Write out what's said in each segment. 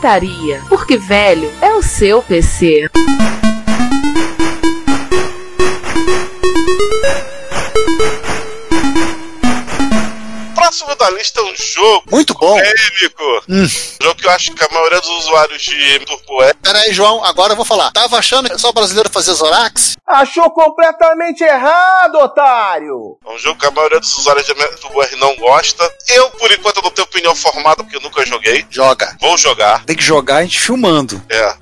Retrocomputaria, porque velho é o seu PC. Próximo da lista é um jogo Muito bom. polêmico. Hum. Um jogo que eu acho que a maioria dos usuários de Turbo é. Pera aí, João, agora eu vou falar. Tava achando que só brasileiro fazia Zorax? Achou completamente errado, otário! É um jogo que a maioria dos usuários de Turbo R não gosta. Eu, por enquanto, não tenho opinião formada porque eu nunca joguei. Joga. Vou jogar. Tem que jogar a gente filmando. É.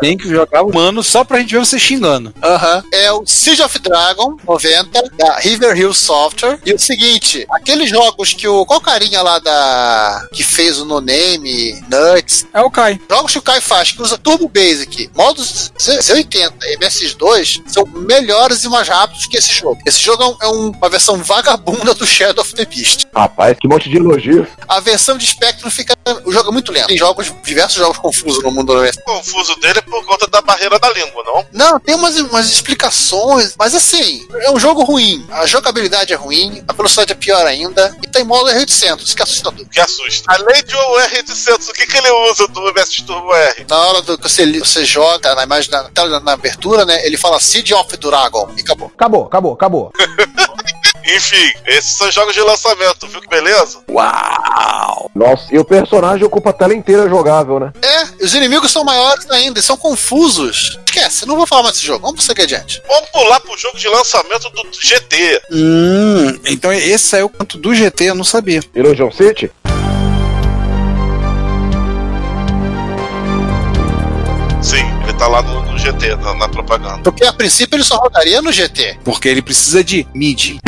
Tem que jogar humano só pra gente ver você xingando. Aham. É o Siege of Dragon 90, da River Hill Software. E o seguinte, aqueles jogos que o. Qual carinha lá da. que fez o No Name, Nuts. É o Kai. Jogos que o Kai faz, que usa Turbo Basic, modos C- C80 e MS2, são melhores e mais rápidos que esse jogo. Esse jogo é, um- é um- uma versão vagabunda do Shadow of the Beast. Rapaz, que monte de elogio. A versão de Spectrum fica. O jogo é muito lento. Tem jogos, diversos jogos confusos no mundo do. O confuso dele é por conta da barreira da língua, não? Não, tem umas, umas explicações, mas assim, é um jogo ruim. A jogabilidade é ruim, a velocidade é pior ainda, e tem modo R800, que é assustador. Que assusta. Além de um R800, o que, que ele usa do MS Turbo R? Na hora do que você, você joga, na imagem, na, tela, na abertura, né, ele fala Siege of Dragon, e acabou. Acabou, acabou, acabou. Enfim, esses são jogos de lançamento, viu que beleza? Uau! Nossa, e o personagem ocupa a tela inteira jogável, né? É, os inimigos são maiores ainda, e são confusos. Esquece, não vou falar mais desse jogo, vamos seguir adiante. Vamos pular pro jogo de lançamento do GT. Hum, então esse saiu quanto do GT, eu não sabia. Illusion City? Sim, tá lá no, no GT, na, na propaganda. Porque a princípio ele só rodaria no GT. Porque ele precisa de MIDI.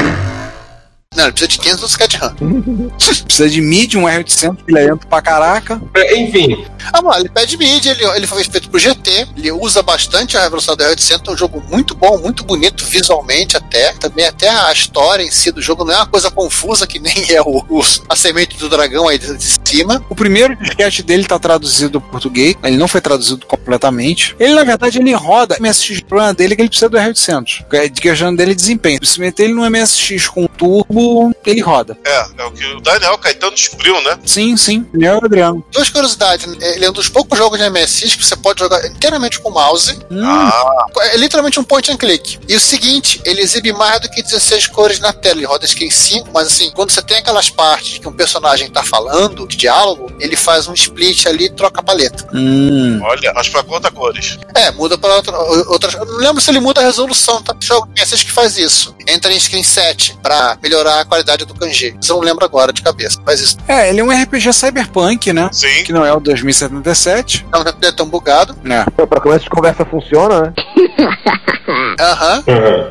Não, ele precisa de 500 do de RAM. Precisa de MIDI, um R800, ele é lento pra caraca. Enfim, Ah, mano, ele pede mídia, ele, ele foi feito pro GT, ele usa bastante a velocidade do R800, é um jogo muito bom, muito bonito visualmente até. Também até a história em si do jogo não é uma coisa confusa que nem é o, o- a semente do dragão aí de, cima. O primeiro disquete dele tá traduzido para português, ele não foi traduzido completamente. Ele, na verdade, ele roda MSX. Problema dele é que ele precisa do R800. É de questão dele é desempenho. Se meter ele no MSX com turbo, ele roda. É, é o que o Daniel Caetano descobriu, né? Sim, sim. Ele é o Adriano. Duas curiosidades, ele é um dos poucos jogos de MSX que você pode jogar inteiramente com mouse. Hum, Ah, É literalmente um point and click. E o seguinte, ele exibe mais do que 16 cores na tela. Ele roda em 5, mas assim, quando você tem aquelas partes que um personagem tá falando, de diálogo, ele faz um split ali e troca a paleta. hum. olha, acho pra conta cores. É, muda para outra, outras. Eu não lembro se ele muda a resolução, tá? Jogo MSX que faz isso. Entra em screen set pra melhorar a qualidade do kanji. Isso eu não lembro agora de cabeça. Faz isso. É, ele é um RPG cyberpunk, né? Sim. Que não é o 2077. Não é tão bugado. né? Pra começo de conversa funciona, né? Aham.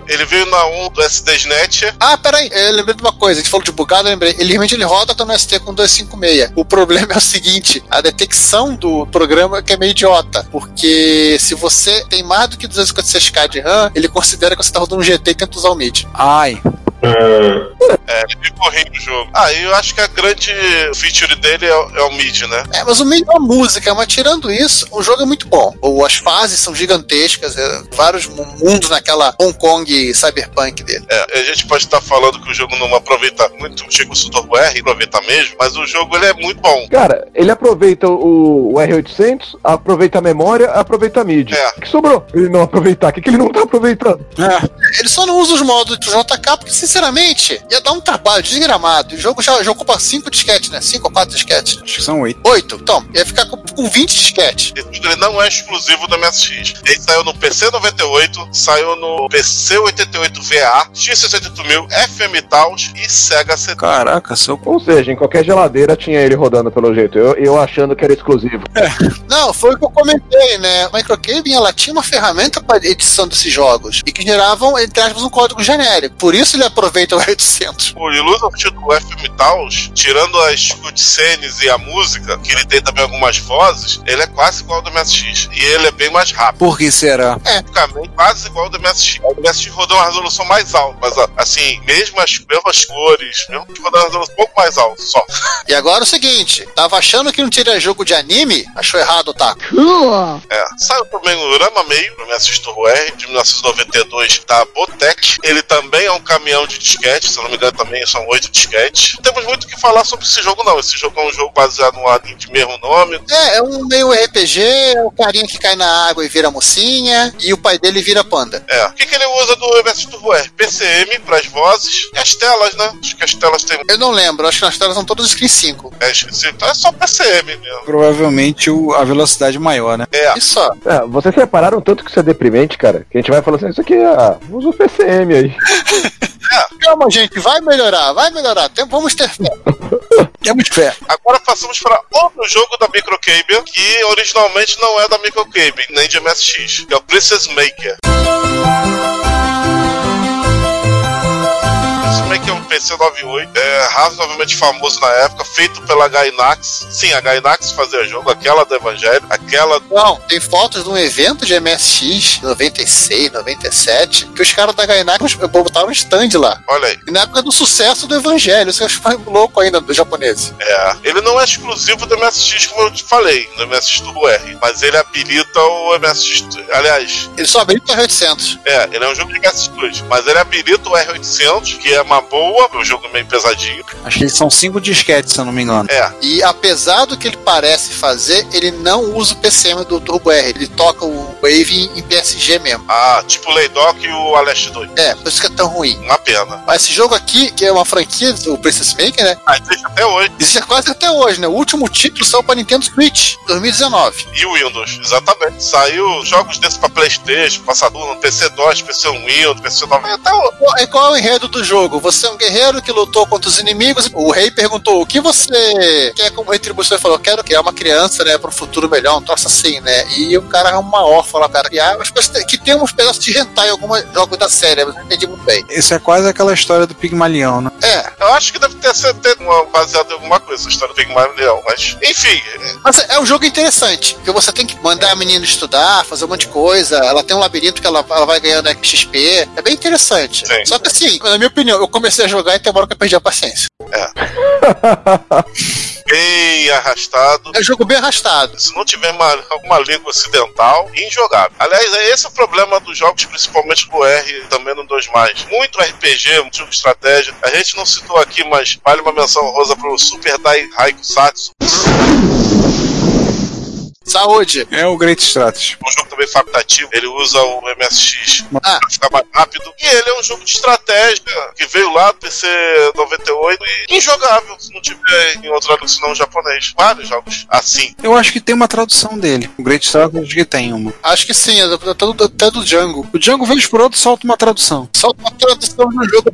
Ele veio na 1 do SDSnet. Ah, peraí, eu lembrei de uma coisa. A gente falou de bugado, eu lembrei. Ele realmente ele roda no ST com 256. O problema é o seguinte: a detecção do programa que é meio idiota. Porque se você tem mais do que 256k de RAM, ele considera que você tá rodando um GT e tenta usar o MIDI. Ai. É, ele veio correndo no jogo. Ah, eu acho que a grande feature dele é, o- é o MIDI, né? É, mas o MIDI é uma música, mas tirando isso, o jogo é muito bom. Ou as fases são gigantescas, é, vários mu- mundos naquela Hong Kong cyberpunk dele. É, a gente pode estar falando que o jogo não aproveita muito o recurso Turbo R, aproveita mesmo, mas o jogo ele é muito bom. Cara, ele aproveita o, o R800, aproveita a memória, aproveita a mídia. É. O que sobrou? Ele não aproveitar. O que, que ele não tá aproveitando? É. Ele só não usa os modos do JK porque, sinceramente, ia dar um trabalho desgramado. O jogo já, já ocupa 5 disquetes, né? 5 ou 4 disquetes. Acho que são oito. 8. Então, ia ficar com, com 20 disquetes. Ele não é exclusivo do MSX. Ele saiu no PC 98, saiu no PC 88 VA, X68000, FM Taos e Sega CD. Caraca, seu. Ou seja, em qualquer geladeira tinha ele rodando pelo jeito. Eu, eu achando que era exclusivo. Não, foi o que eu comentei, né? A Microcabling, ela tinha uma ferramenta para edição desses jogos e que geravam, entre aspas, um código genérico. Por isso ele aproveita o 800. O Illusion do FM Taos, tirando as cutscenes e a música, que ele tem também algumas vozes, ele é quase igual ao do MSX. E ele é bem mais rápido. Por que será? Praticamente quase igual ao do MSX. O MSX rodou uma resolução mais alta, mas assim, mesmo as mesmas cores, mesmo que rodou uma resolução um pouco mais alta, só. E agora o seguinte, tava achando que não teria jogo de anime? Achou errado, tá? É. Saiu também o Rama Meio, no MSX Turbo R, de 1992, da Botec. Ele também é um caminhão de disquete, se eu não me engano também são oito disquetes. Não temos muito o que falar sobre esse jogo não, esse jogo é um jogo baseado no anime de mesmo nome. É, é um meio RPG, é o carinha que cai na água e vira mocinha, e o pai dele vira panda. É. O que, que ele usa do MSX Turbo R? PCM para as vozes e as telas, né? Acho que as telas têm... Eu não lembro, acho que nas telas são todas Screen 5. É, esqueci. Então é só PCM mesmo. Provavelmente o- a velocidade maior, né? É. E só. É, vocês repararam tanto que isso é deprimente, cara? Que a gente vai falar assim, isso aqui é. Usa o PCM aí. Calma, gente, vai melhorar, vai melhorar. Tem- vamos ter fé. Temos fé. Agora passamos para outro jogo da Microcable, que originalmente não é da Microcable, nem de MSX, que é o Princess Maker. Princess Maker é um PC 98, é razoavelmente famoso na época, feito pela Gainax. Sim, a Gainax fazia jogo, aquela do Evangelho, aquela Não, tem fotos de um evento de MSX 96, 97, que os caras da Gainax botaram um stand lá. Olha aí. E na época do sucesso do Evangelho, isso eu acho mais louco ainda dos japoneses. É, ele não é exclusivo do MSX, como eu te falei, do MSX Turbo R, mas ele habilita o MSX. Aliás, Ele só abriu para 800. é, ele é um jogo de MSX2, mas ele habilita o R800, que é uma boa, é um jogo meio pesadinho. Acho que são cinco disquetes, se eu não me engano. É, E apesar do que ele parece fazer, ele não usa o PCM do Turbo R. Ele toca o Wave em PSG mesmo. ah, tipo o Laydock e o Aleste 2. É, por isso que é tão ruim. Uma pena. Mas esse jogo aqui, que é uma franquia do Princess Maker, né? Ah, existe até hoje. Existe quase até hoje, né? O último título saiu para Nintendo Switch, 2019. E o Windows, exatamente. Saiu jogos desses pra Playstation, pra Saturno, PC2, PC1 Windows, PC9, até o... Qual- E qual é o enredo do jogo? Você é um guerreiro que lutou contra os inimigos. O rei perguntou: o que você quer como retribuição? Ele falou: quero criar uma criança, né, para um futuro melhor, um troço assim, né? E o cara é uma órfã lá, cara. Criar, mas que tem uns pedaços de hentai em alguns jogos da série, mas não entendi muito bem. Isso é quase aquela história do Pigmalião, né? É, Eu acho que deve ter sido baseado em alguma coisa, essa história do Pigmalion Leão, mas... Enfim, mas é um jogo interessante, porque você tem que mandar a menina estudar, fazer um monte de coisa. Ela tem um labirinto que ela, ela vai ganhando XP. É bem interessante. Sim. Só que assim, na minha opinião, eu comecei a jogar e tem uma hora que eu perdi a paciência. bem arrastado. É um jogo bem arrastado. Se não tiver uma- alguma língua ocidental, injogável. Aliás, é esse o problema dos jogos, principalmente do R, também no 2. Muito RPG, muito jogo de estratégia. A gente não citou aqui, mas vale uma menção rosa pro Super Dai Haiku Satsu. Saúde. É o Great Stratus. Um jogo também facultativo. Ele usa o MSX Ah. pra ficar mais rápido. E ele é um jogo de estratégia que veio lá do PC 98 e injogável se não tiver em outra língua senão japonês. Vários jogos assim. Eu acho que tem uma tradução dele. O Great Stratus acho que tem uma. Acho que sim, é até do, até do Django. O Django, vez por outro, solta uma tradução. Só uma tradução no jogo.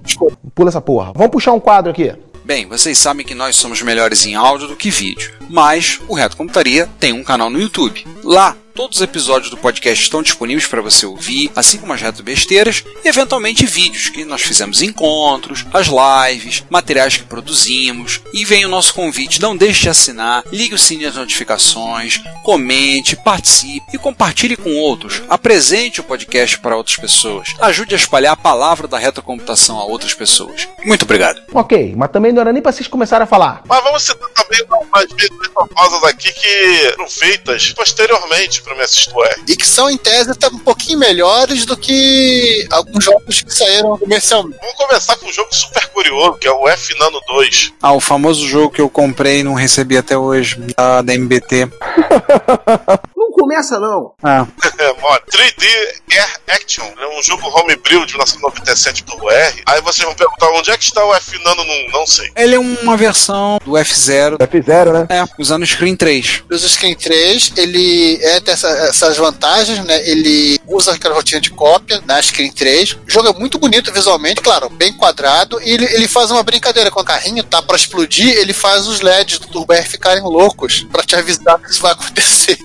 Pula essa porra. Vamos puxar um quadro aqui. Bem, vocês sabem que nós somos melhores em áudio do que vídeo, mas o Reto Computaria tem um canal no YouTube. Lá, todos os episódios do podcast estão disponíveis para você ouvir, assim como as reto besteiras e eventualmente vídeos que nós fizemos encontros, as lives, materiais que produzimos. E vem o nosso convite, não deixe de assinar, ligue o sininho das notificações, comente, participe e compartilhe com outros. Apresente o podcast para outras pessoas. Ajude a espalhar a palavra da retrocomputação a outras pessoas. Muito obrigado. Ok, mas também não era nem pra vocês começarem a falar. Mas vamos citar também umas vezes famosas aqui que foram feitas posteriormente para o MSX do R. E que são, em tese, até um pouquinho melhores do que alguns jogos que saíram comercialmente. Vamos começar com um jogo super curioso, que é o F Nano 2. Ah, o famoso jogo que eu comprei e não recebi até hoje, da, da MBT. Não começa não. Ah, É, mole. 3D Air Action. É um jogo homebrew de 1997 do R. Aí vocês vão perguntar onde é que está o F Nano num não sei. ele é uma versão do F0, F0, né? é, usando o Screen 3. O Screen 3, ele é tem essa- essas vantagens, né? Ele usa aquela rotina de cópia na Screen 3. O jogo é muito bonito visualmente, claro, bem quadrado. E ele, ele faz uma brincadeira com o carrinho, tá pra explodir, ele faz os LEDs do Turbo R ficarem loucos pra te avisar que isso vai acontecer.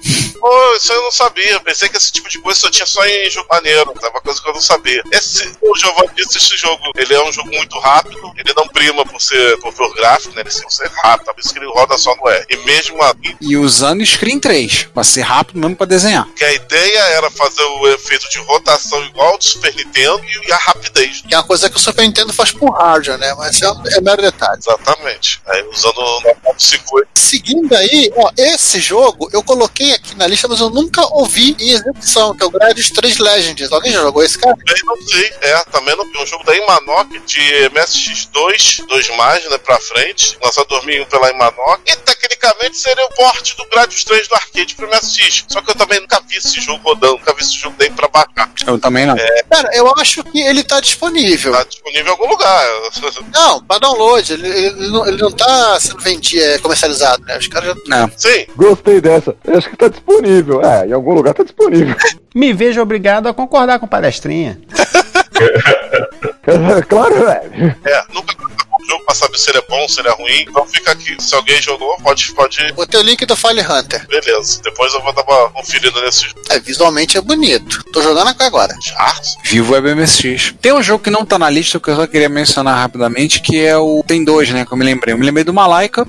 Pô, isso eu não sabia. Eu Pensei que esse tipo de coisa só tinha só em jogo maneiro. É uma coisa que eu não sabia. Esse, o Giovanni disse, esse jogo, ele é um jogo muito rápido. Ele não prima por ser, por ser gráfico, né? Ele tem que ser rápido. Por isso que ele roda só no R. E mesmo assim, E usando Screen 3, pra ser rápido mesmo pra desenhar. que a ideia era fazer o efeito de rotação igual ao do Super Nintendo e a rapidez. Que é uma coisa que o Super Nintendo faz por hardware, né? Mas é, um- é mero detalhe. Exatamente. Aí usando o normal do 50. Seguindo aí, ó, esse jogo eu coloquei aqui na lista, mas eu nunca ouvi em execução, que é o Gradius 3 Legends. Alguém já jogou esse cara? Também não sei. É, também não vi. Um jogo da Imanok de MSX2, 2 mais, né, pra frente. Lançado em 2001 pela Imanok. E tecnicamente seria o porte do Gradius 3 do arcade pro MSX. Só que eu também nunca vi esse jogo rodando, nunca vi esse jogo daí pra baixar. Eu também não. Cara, eu acho que ele tá disponível. Tá disponível em algum lugar. Não, pra download. Ele, ele não, ele não tá sendo vendido, é, comercializado, né? Os caras já. Não. Sim, Gostei dessa. Eu acho que tá disponível. É, em algum lugar tá disponível. Me vejo obrigado a concordar com palestrinha. claro, velho. é. Nunca o jogo pra saber se ele é bom, se ele é ruim. Então fica aqui. Se alguém jogou, pode, pode. Botei o link do File Hunter. Beleza. Depois eu vou dar uma conferida nesse jogo. É, visualmente é bonito. Tô jogando aqui agora. Já? Vivo Web MSX. Tem um jogo que não tá na lista que eu só queria mencionar rapidamente, que é o. Tem dois, né? Que eu me lembrei. Eu me lembrei do Malaika.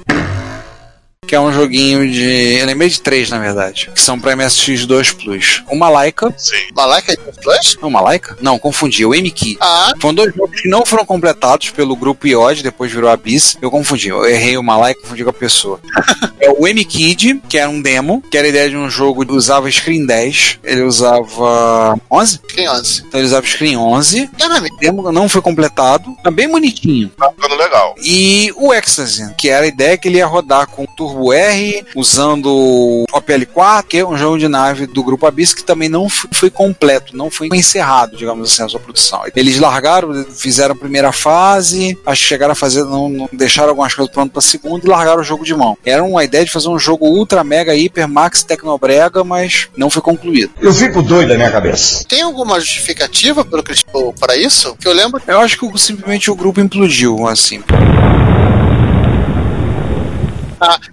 Que é um joguinho de. Eu lembrei de três, na verdade. Que são pra MSX2 Plus. O Malaika. Sim. Malaika Plus? Não, Malaika? Não, confundi. O M-Key. Ah, Foram dois jogos que não foram completados pelo grupo IOD, depois virou Abyss. Eu confundi, eu errei o Malaika e confundi com a pessoa. é o M-Kid, que era um demo, que era a ideia de um jogo que usava Screen 10. Ele usava 11? Screen 11. Então ele usava Screen 11. Caramba, O demo não foi completado, tá bem bonitinho. Tá ficando legal. E o Ecstasy, que era a ideia que ele ia rodar com Turbo R, usando o OPL4, que é um jogo de nave do grupo Abyss que também não foi completo, não foi encerrado, digamos assim, a sua produção. Eles largaram, fizeram a primeira fase, acho que chegaram a fazer, não, não deixaram algumas coisas prontas para a segunda e largaram o jogo de mão. Era uma ideia de fazer um jogo ultra, mega, hiper, max, tecnobrega, mas não foi concluído. Eu fico doido da minha cabeça. tem alguma justificativa pelo que para isso? Que eu lembro Eu acho que simplesmente o grupo implodiu, assim.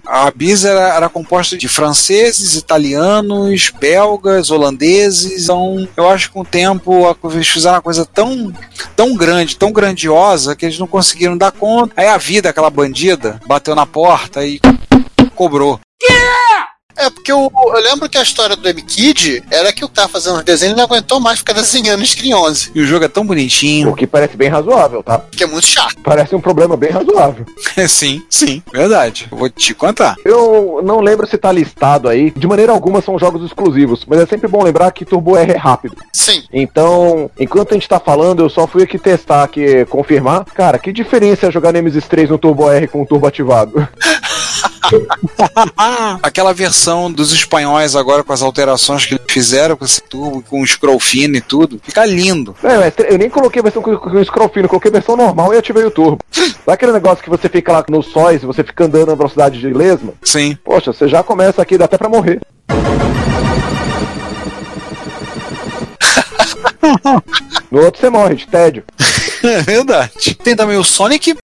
A Abyss era, era composta de franceses, italianos, belgas, holandeses. Então, eu acho que com o tempo a- eles fizeram uma coisa tão, tão grande, tão grandiosa, que eles não conseguiram dar conta. Aí a vida, aquela bandida, bateu na porta e cobrou. É, porque eu, eu lembro que a história do M-Kid era que o que tava fazendo os desenhos não aguentou mais ficar desenhando em Screen 11, E o jogo é tão bonitinho. O que parece bem razoável, tá? que é muito chato. Parece um problema bem razoável. sim, sim, verdade. Eu vou te contar. Eu não lembro se tá listado aí. De maneira alguma são jogos exclusivos, mas é sempre bom lembrar que Turbo R é rápido. Sim. Então, enquanto a gente tá falando, eu só fui aqui testar, aqui, confirmar. Cara, que diferença é jogar Nemesis 3 no Turbo R com o turbo ativado? Aquela versão dos espanhóis agora com as alterações que eles fizeram com esse turbo, com o scroll fino e tudo, fica lindo. É, eu nem coloquei a versão com, com scroll fino, coloquei a versão normal e ativei o turbo. Sabe aquele negócio que você fica lá nos sóis e você fica andando na velocidade de lesma? Sim. Poxa, você já começa aqui, dá até pra morrer. No outro você morre de tédio. É verdade. Tem também o Sonic.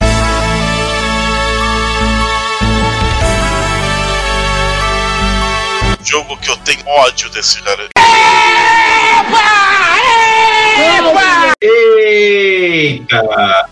Jogo que eu tenho ódio desse cara. Eita!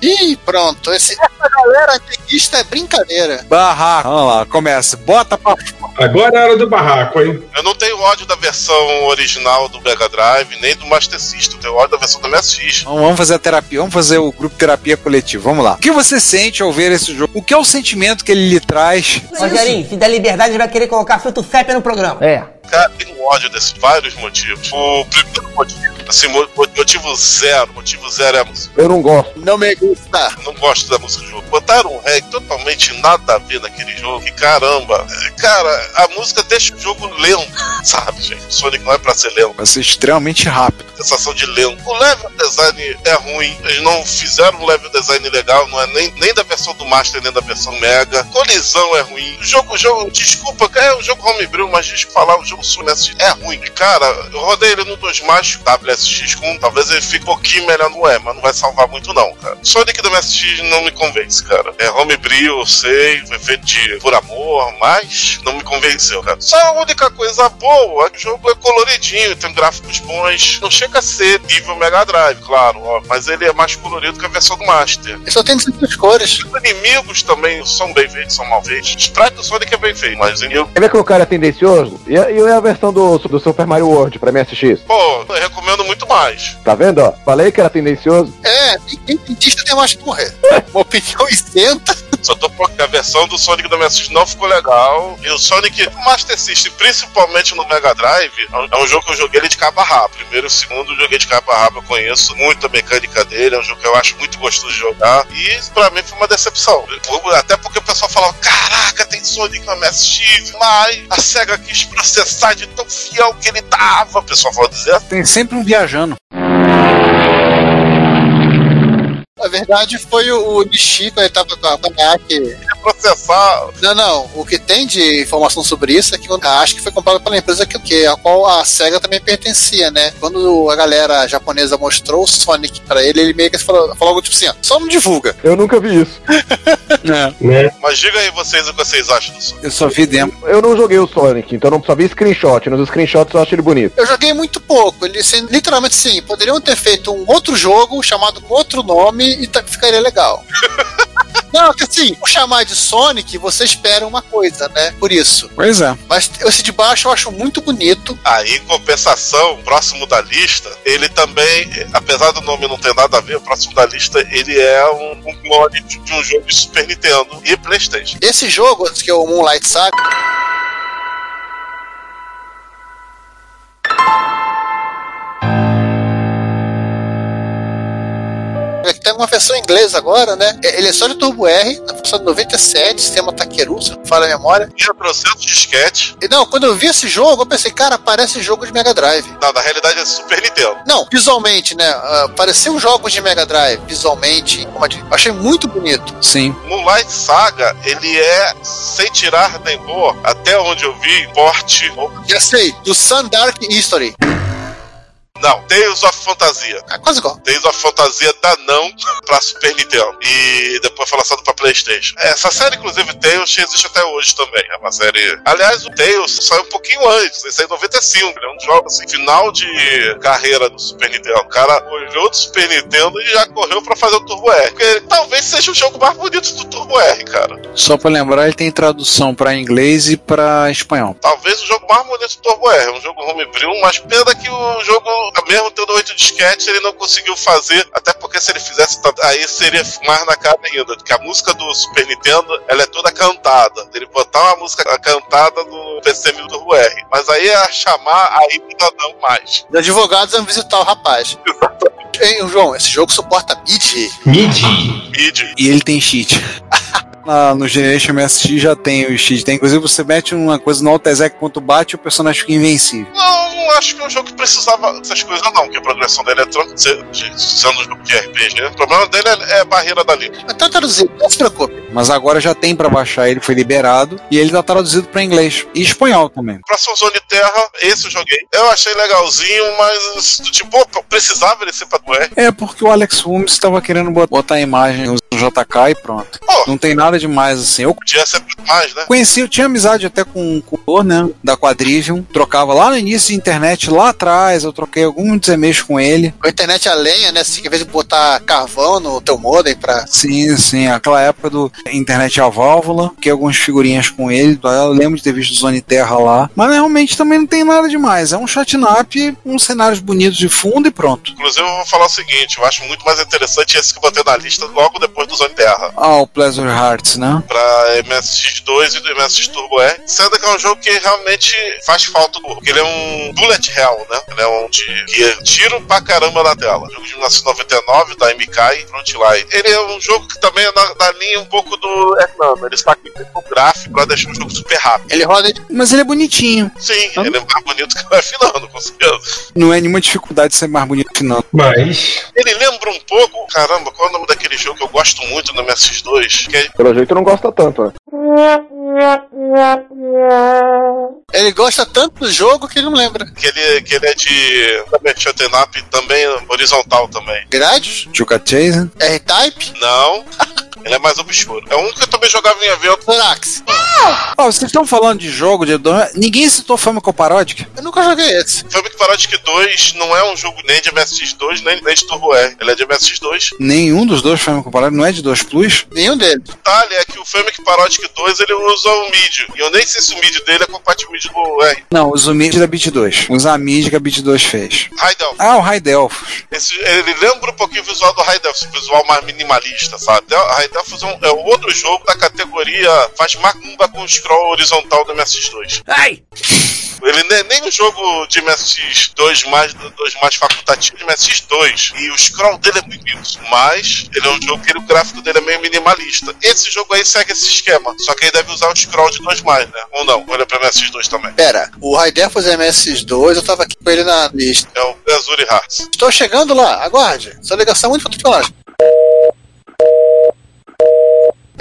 Ih, pronto. Esse, essa galera antiquista é brincadeira. Barraco. Vamos lá, começa. Bota pra Agora é a hora do barraco, hein? Eu não tenho ódio da versão original do Mega Drive, nem do Master System. Eu tenho ódio da versão do MSX. Então vamos fazer a terapia, vamos fazer o grupo terapia coletiva. Vamos lá. O que você sente ao ver esse jogo? O que é o sentimento que ele lhe traz? Rogerinho, se der liberdade, vai querer colocar filtro FEP no programa. É. Cara, tem um ódio desses vários motivos. O primeiro motivo, assim, mo- motivo zero, motivo zero é a música. Eu não gosto. Não me gusta. Não gosto da música do jogo. Botaram um reggae totalmente nada a ver naquele jogo. E caramba, é, cara, a música deixa o jogo lento, sabe, gente? O Sonic não é pra ser lento. Vai ser extremamente rápido. sensação de lento. O level design é ruim, eles não fizeram um level design legal, não é nem, nem da versão do Master, nem da versão Mega. Colisão é ruim. O jogo, o jogo, desculpa, é um jogo homebrew, mas desculpa falar, o jogo Super SX é ruim. Cara, eu rodei ele no 2 mais WSX com, talvez ele fique um pouquinho melhor no E, mas não vai salvar muito não, cara. Sonic do MSX não me convence, cara. É homebrew, eu sei, foi feito de por amor, mas não me convenceu, cara. Só a única coisa boa é que o jogo é coloridinho, tem gráficos bons. Não chega a ser nível Mega Drive, claro, ó, mas ele é mais colorido que a versão do Master. Ele só tem 16 cores. Os inimigos também são bem feitos, são mal feitos. O sprite do Sonic é bem feito, mas Quer ver que o cara é tendencioso? E a, e a versão do, do Super Mario World pra MSX? Pô, eu recomendo muito mais. Tá vendo, ó? Falei que era tendencioso. É, dentista tem mais porra. Uma opinião isenta. Só tô falando que a versão do Sonic do MSX não ficou legal. E o Sonic Master System, principalmente no Mega Drive, é um- é jogo que eu joguei ele de cabo a rabo. Primeiro e segundo joguei de cabo a rabo, eu conheço muito a mecânica dele, é um jogo que eu acho muito gostoso de jogar. E pra mim foi uma decepção. Até porque o pessoal falava: caraca, tem Sonic no MSX, mas a SEGA quis processar de tão fiel que ele tava. O pessoal falou dizer Tem sempre um viajando. Na verdade, foi o, o Nishiko, ele tava com a Tanaka. processar. Não, não. O que tem de informação sobre isso é que a ASCII foi comprada pela empresa que, que a qual a SEGA também pertencia, né? Quando a galera japonesa mostrou o Sonic pra ele, ele meio que falou, falou algo tipo assim, ó, só não divulga. Eu nunca vi isso. É, Mas diga aí vocês o que vocês acham do Sonic. eu só vi demo. Eu não joguei o Sonic, então não só vi screenshot. Nos screenshots eu acho ele bonito. Eu joguei muito pouco. Ele, assim, literalmente sim, poderiam ter feito um outro jogo chamado com outro nome e tá- ficaria legal. Não, que assim, o chamar de Sonic, você espera uma coisa, né? Por isso. Pois é. Mas esse de baixo eu acho muito bonito. Aí, em compensação, próximo da lista, ele também, apesar do nome não ter nada a ver, o próximo da lista, ele é um, um clone de, de um jogo de Super Nintendo e Playstation. Esse jogo, que é o Moonlight Saga, É Tem uma versão inglesa agora, né? É- Ele é só de Turbo R, na versão de 97, sistema Takeru, se não fala a memória. Tinha trocentos disquete, E não, quando eu vi esse jogo, eu pensei, cara, parece jogo de Mega Drive. não, na realidade é Super Nintendo. Não, visualmente, né? Uh, pareciam jogos de Mega Drive, visualmente. achei muito bonito. Sim. Moonlight Saga, ele é, sem tirar temor, até onde eu vi, porte. Já sei, do Sun Dark History. Não, Tales of Fantasia. É quase igual. Tales of Fantasia da não pra Super Nintendo. E depois foi lançado pra Playstation. Essa série, inclusive, Tales existe até hoje também. É uma série. Aliás, o Tales saiu um pouquinho antes, ele saiu em 95. Ele é um jogo assim, final de carreira do Super Nintendo. O cara olhou do Super Nintendo e já correu pra fazer o Turbo R. Porque talvez seja o jogo mais bonito do Turbo R, cara. Só pra lembrar, ele tem tradução pra inglês e pra espanhol. Talvez o jogo mais bonito do Turbo R. É um jogo homebrew, mas pena que o jogo, mesmo tendo oito disquetes, ele não conseguiu fazer. Até porque se ele fizesse, tanto- aí seria mais na cara ainda. Porque a música do Super Nintendo, ela é toda cantada. Ele botar uma música cantada no PC do R. Mas aí a chamar, aí ainda não mais. Os advogados vão visitar o rapaz. Ei, João, esse jogo suporta MIDI. Mid. E ele tem cheat. Na- no Generation MSX já tem o cheat. Tem, inclusive, você mete uma coisa no Alt Exec quanto bate e o personagem fica invencível. Não, não acho que é um jogo que precisava dessas coisas, não. Que a progressão dele é de- sendo um jogo de RPG. O problema dele é, é a barreira da língua. Tá traduzido, não se preocupe. Mas agora já tem pra baixar, ele foi liberado e ele tá traduzido pra inglês e espanhol também. Próximo Zone Terra, esse eu joguei. Eu achei legalzinho, mas do tipo, pô, precisava ele ser pra do R. É porque o Alex Holmes estava querendo bot- botar a imagem no JK e pronto. Pô, Não tem nada demais assim. Eu podia ser mais, né? conheci, eu tinha amizade até com, com o autor, né, da Quadrivium. Trocava lá no início de internet, lá atrás, eu troquei alguns e-mails com ele. Com a internet a lenha, né? Você, em vez de botar carvão no teu modem pra. Sim, sim, aquela época do Internet a válvula, que algumas figurinhas com ele. Eu lembro de ter visto Zone Terra lá. Mas realmente também não tem nada demais. É um shotnap, uns cenários bonitos de fundo e pronto. Inclusive, eu vou falar o seguinte: eu acho muito mais interessante esse que eu botei na lista logo depois do Zone Terra. Ah, o Pleasure Hearts, né? Pra MSX2 e do MSX Turbo R. Sendo que é um jogo que realmente faz falta, porque ele é um bullet hell, né? Ele é um de que é tiro pra caramba na tela. Jogo de 1999 da MK Frontline. Ele é um jogo que também é na, na linha um pouco do Hernando. Ele sacrifica o gráfico pra deixar o jogo super rápido. Ele roda. Mas ele é bonitinho. Sim, ele é mais bonito que o F-Nano, com certeza. Não é nenhuma dificuldade de ser mais bonito que não. Mas. Ele lembra um pouco, caramba, qual é o nome daquele jogo que eu gosto muito no MSX2? Que é Pelo jeito não gosta tanto, né? Ele gosta tanto do jogo que ele não lembra. que ele, que ele é de também shooting up, também horizontal também. Grades? Chuka Chase. R-Type? Não. Ele é mais obscuro. É um que eu também jogava em evento. Thorax. Ó, vocês estão falando de jogo de. Ninguém citou Famicom Parodic? Eu nunca joguei esse. Famicom Parodic 2 não é um jogo nem de MSX2, nem, nem de Turbo R. Ele é de MSX2. Nenhum dos dois Famicom Parodic não é de 2 Plus? Nenhum deles. O detalhe é que o Famicom Parodic 2 ele usa o MIDI. E eu nem sei se o MIDI dele é compatível com o MIDI do R. Não, usa o MIDI da Bit 2. Usa a MIDI que a Bit 2 fez. Raidel. Ah, o. Esse, ele lembra um pouquinho o visual do Raidel, esse visual mais minimalista, sabe? O Raidel é um, é o outro jogo da categoria faz macumba com scroll horizontal do MSX2. Ai! Ele nem, nem um jogo de MSX2 mais, dois mais facultativo de MSX2. E o scroll dele é bonito. Mas ele é um jogo que ele- o gráfico dele é meio minimalista. Esse jogo aí segue esse esquema. Só que ele deve usar o scroll de 2 mais, né? Ou não? Olha pra MSX2 também. Pera, o Raidefos MS2, eu tava aqui com ele na lista. É o Azure Hearts. Estou chegando lá, aguarde. Sua ligação é muito particular.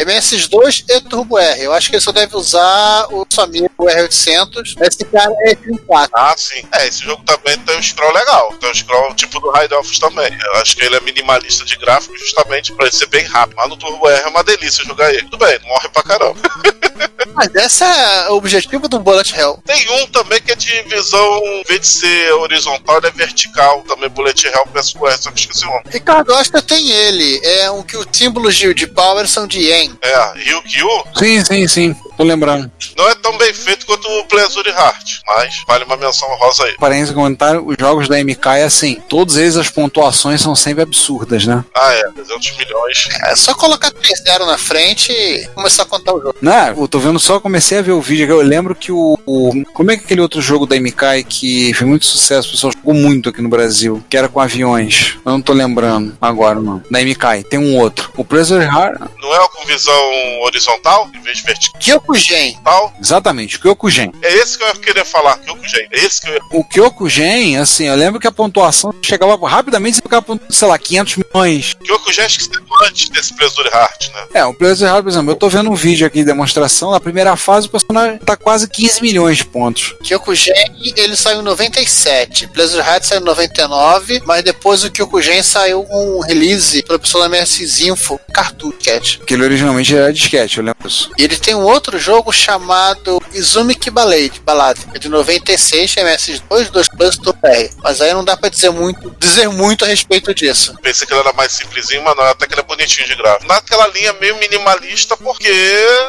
MS2 e Turbo R. Eu acho que ele só deve usar o seu amigo R800. Esse cara é F4. Ah, sim. É, esse jogo também tem um scroll legal. Tem um scroll tipo do Raid Elfos também. Eu acho que ele é minimalista de gráfico justamente pra ele ser bem rápido. Mas no Turbo R é uma delícia jogar ele. Tudo bem, morre pra caramba. Mas esse é o objetivo do Bullet Hell. Tem um também que é de visão, em vez de ser horizontal, ele é vertical. Também Bullet Hell PS4, só que esqueci o nome. Ricardo Oscar tem ele. É um que os símbolos de, de power são de yen. É, Ryukyu Sim, sim, sim. Tô lembrando. não é tão bem feito quanto o Pleasure Heart, mas vale uma menção rosa aí. Parênteses comentário, os jogos da MK é assim, todos eles as pontuações são sempre absurdas, né? Ah, é, 300 milhões. É só colocar 3 0 na frente e começar a contar o jogo. Não, eu tô vendo só, comecei a ver o vídeo, eu lembro que o, o- Como é que aquele outro jogo da MK que fez muito sucesso, o pessoal jogou muito aqui no Brasil, que era com aviões. Eu não tô lembrando agora, não. Da MK, tem um outro. O Pleasure Heart. Não é com visão horizontal, em vez de vertical? Kyokugen. Exatamente, o Kyokugen. É esse que eu queria falar, Kyokugen. É esse que eu ia... O Kyokugen, assim, eu lembro que a pontuação chegava rapidamente, você ficava, sei lá, 500 milhões. Kyokugen acho que saiu antes desse Pleasure Heart, né? É, o Pleasure Heart, por exemplo, eu tô vendo um vídeo aqui de demonstração, na primeira fase o personagem tá quase 15 milhões de pontos. Kyokugen, ele saiu em 97. Pleasure Heart saiu em 99, mas depois o Kyokugen saiu com um release pelo pessoal da MS Info, Cartoon-Cat. Porque ele originalmente era disquete, eu lembro disso. E ele tem um outro jogo chamado Izumi Kibalade, Balade, é de 96, MS2, 2 Plus, Turbo R. Mas aí não dá pra dizer muito, dizer muito a respeito disso. Pensei que ele era mais simplesinho, mas não, até que ele é bonitinho de gráfico. Naquela linha meio minimalista, porque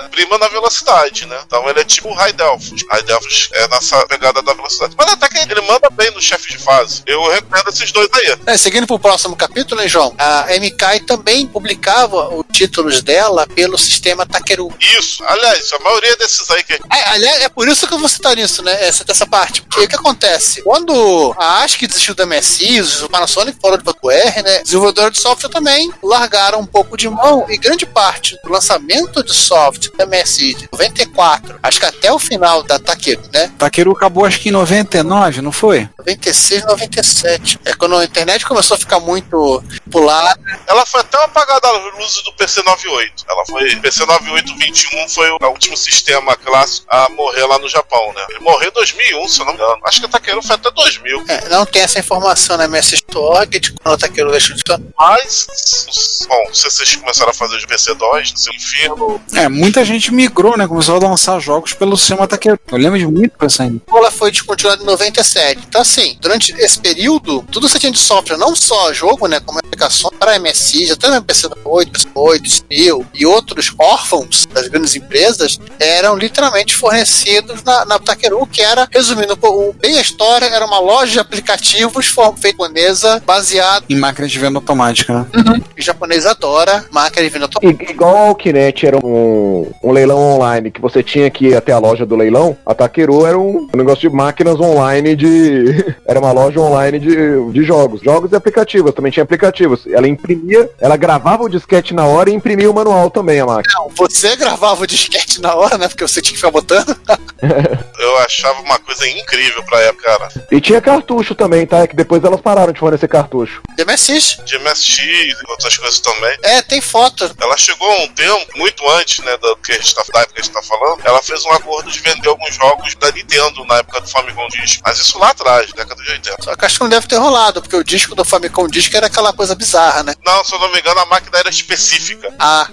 prima na velocidade, né? Então ele é tipo o High Delphos. High Delphos é nessa pegada da velocidade. Mas até que ele manda bem no chefe de fase. Eu recomendo esses dois aí. É, seguindo pro próximo capítulo, né, João? A MK também publicava os títulos dela pelo sistema Takeru. Isso. Aliás, a maioria desses aí que. É, aliás, é por isso que eu vou citar nisso, né? Essa, dessa parte. Porque o que acontece? Quando a ASCII desistiu da MSI, o Panasonic de Pato R, né? Desenvolvedores de software também largaram um pouco de mão e grande parte do lançamento de software da MSI de 94, acho que até o final da Takeru, né? Takeru acabou acho que em 99, não foi? 96, 97. É quando a internet começou a ficar muito pulada. Ela foi até apagada a luz do PC 98. Ela foi. PC 9821 foi o último sistema clássico a morrer lá no Japão, né? Ele morreu em 2001, se eu não me engano. Acho que a Takeru foi até 2000. É, não tem essa informação na MSX Torg, de quando tá aquele deixou de. Mas, bom, se vocês começaram a fazer os PC2, seu inferno. É, muita gente migrou, né? Começou a lançar jogos pelo sistema Taqueiro. Eu lembro de muito coisa ainda. Ela foi descontinuada em 97. Então, assim, durante esse período, tudo você tinha de software, não só jogo, né, como aplicações para MSI, já até PC 8, PC 8, Steel e outros órfãos das grandes empresas, eram literalmente fornecidos na, na Takeru, que era, resumindo o- bem a história, era uma loja de aplicativos feita japonesa, baseada Em máquina de venda automática, né? em japonês adora, máquina de venda I- Igual o Kinect era um, um leilão online que você tinha que ir até a loja do leilão, a Takeru era um, um negócio de máquinas online de. era uma loja online de, de jogos. Jogos e aplicativos, também tinha aplicativos. Ela imprimia, ela gravava o disquete na hora e imprimia o manual também, a máquina. Não, você gravava o disquete na hora, né? Porque você tinha que ficar botando. Eu achava uma coisa incrível pra época, cara. E tinha cartucho também, tá? É que depois elas pararam de fornecer cartucho. De MSX. De MSX e outras coisas também. É, tem foto. Ela chegou a um tempo, muito antes, né, do que a gente tá, da época que a gente tá falando, ela fez um acordo de vender alguns jogos da Nintendo na época do Famicom Disc. Mas isso lá atrás, década de 80. Só que acho que não deve ter rolado, porque o disco do Famicom Disc era aquela coisa bizarra, né? Não, se eu não me engano, a máquina era específica. Ah,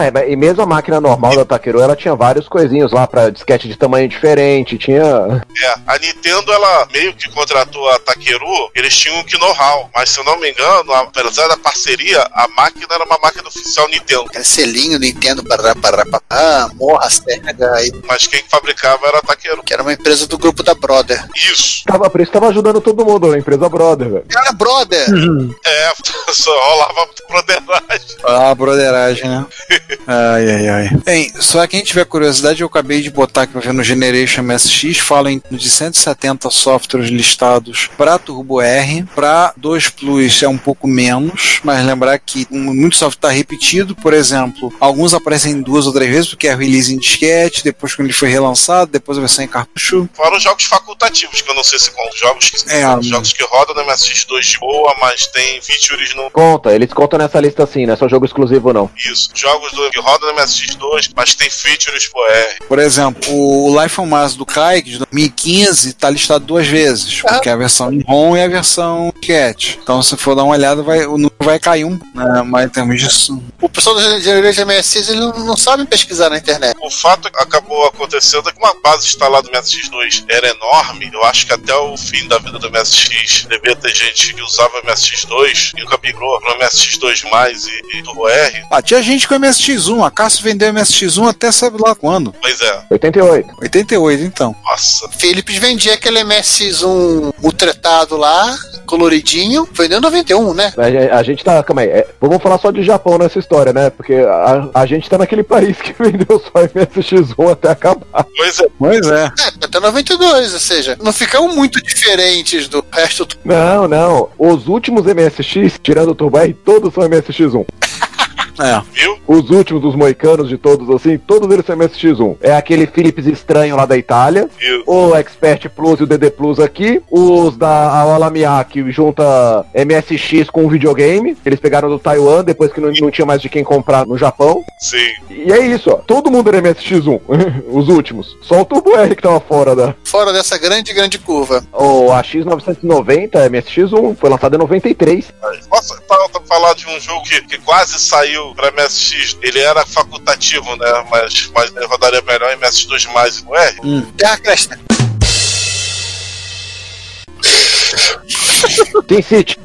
É, mas- e mesmo a máquina normal da Takeru, ela tinha vários coisinhos lá pra disquete de tamanho diferente, tinha. É, a Nintendo, ela meio que contratou a Takeru, eles tinham um que know-how, mas se eu não me engano, apesar da parceria, a máquina era uma máquina oficial Nintendo. aquele selinho Nintendo, barra, barra, barra, morra, Sega, e- Mas quem fabricava era a Takeru. que era uma empresa do grupo da Brother. Isso. Tava, por isso tava ajudando todo mundo, a empresa Brother, velho. Cara, Brother! É, só rolava broderagem. Ah, broderagem, né? Ai, ai, ai. Bem, só quem tiver curiosidade, eu acabei de botar aqui pra ver no Generation MSX, fala em de 170 softwares listados para Turbo R, para 2 Plus é um pouco menos, mas lembrar que muito software está repetido, por exemplo, alguns aparecem duas ou três vezes, porque é release em disquete, depois quando ele foi relançado, depois a versão em cartucho. Fora os jogos facultativos, que eu não sei se contam. Jogos que, É, os jogos que rodam no MSX2 de boa, mas tem features no. Conta, eles contam nessa lista assim, não é só jogo exclusivo não. Isso. Jogos do, que rodam no MSX2, mas tem features pro R. Por exemplo, o Life on Mars do Kai, de 2015, está listado duas vezes, porque é a versão em ROM e a versão Cat. Então, se for dar uma olhada, vai, o número vai cair um, né? mas em termos disso. O pessoal do Generation MSX, eles não, não sabem pesquisar na internet. O fato acabou acontecendo é que uma base instalada do MSX2 era enorme. Eu acho que até o fim da vida do MSX devia ter gente que usava o MSX2 e nunca migrou pro MSX2 e, e Turbo R. Ah, tinha gente com MSX1, a Cássio vendeu MSX1 até sabe lá quando. Pois é. 88. 88, então. Nossa. Philips vendia aquele MSX1 ultretado lá, coloridinho, vendeu em 91, né? A, a gente tá, calma aí, é, vamos falar só de Japão nessa história, né? Porque a, a gente tá naquele país que vendeu só MSX1 até acabar. Pois é. Pois é. É, até 92, ou seja, não ficam muito diferentes do resto do Não, não. Os últimos MSX, tirando o Turbo R, todos são MSX1. É. Viu? Os últimos dos moicanos de todos, assim, todos eles são MSX1. É aquele Philips estranho lá da Itália, Viu? o Expert Plus e o DD Plus aqui, os da Aolamia que junta MSX com videogame, eles pegaram do Taiwan, depois que não, não tinha mais de quem comprar no Japão. Sim. E é isso, ó. Todo mundo era MSX1, os últimos. Só o Turbo R que tava fora da. fora dessa grande, grande curva. O AX990 MSX1 foi lançado em 93. Posso fa- falar de um jogo que, que quase saiu pra MSX? Ele era facultativo, né? Mas, mas ele rodaria melhor em MSX2 e no R. Terra Cresta. Tem City.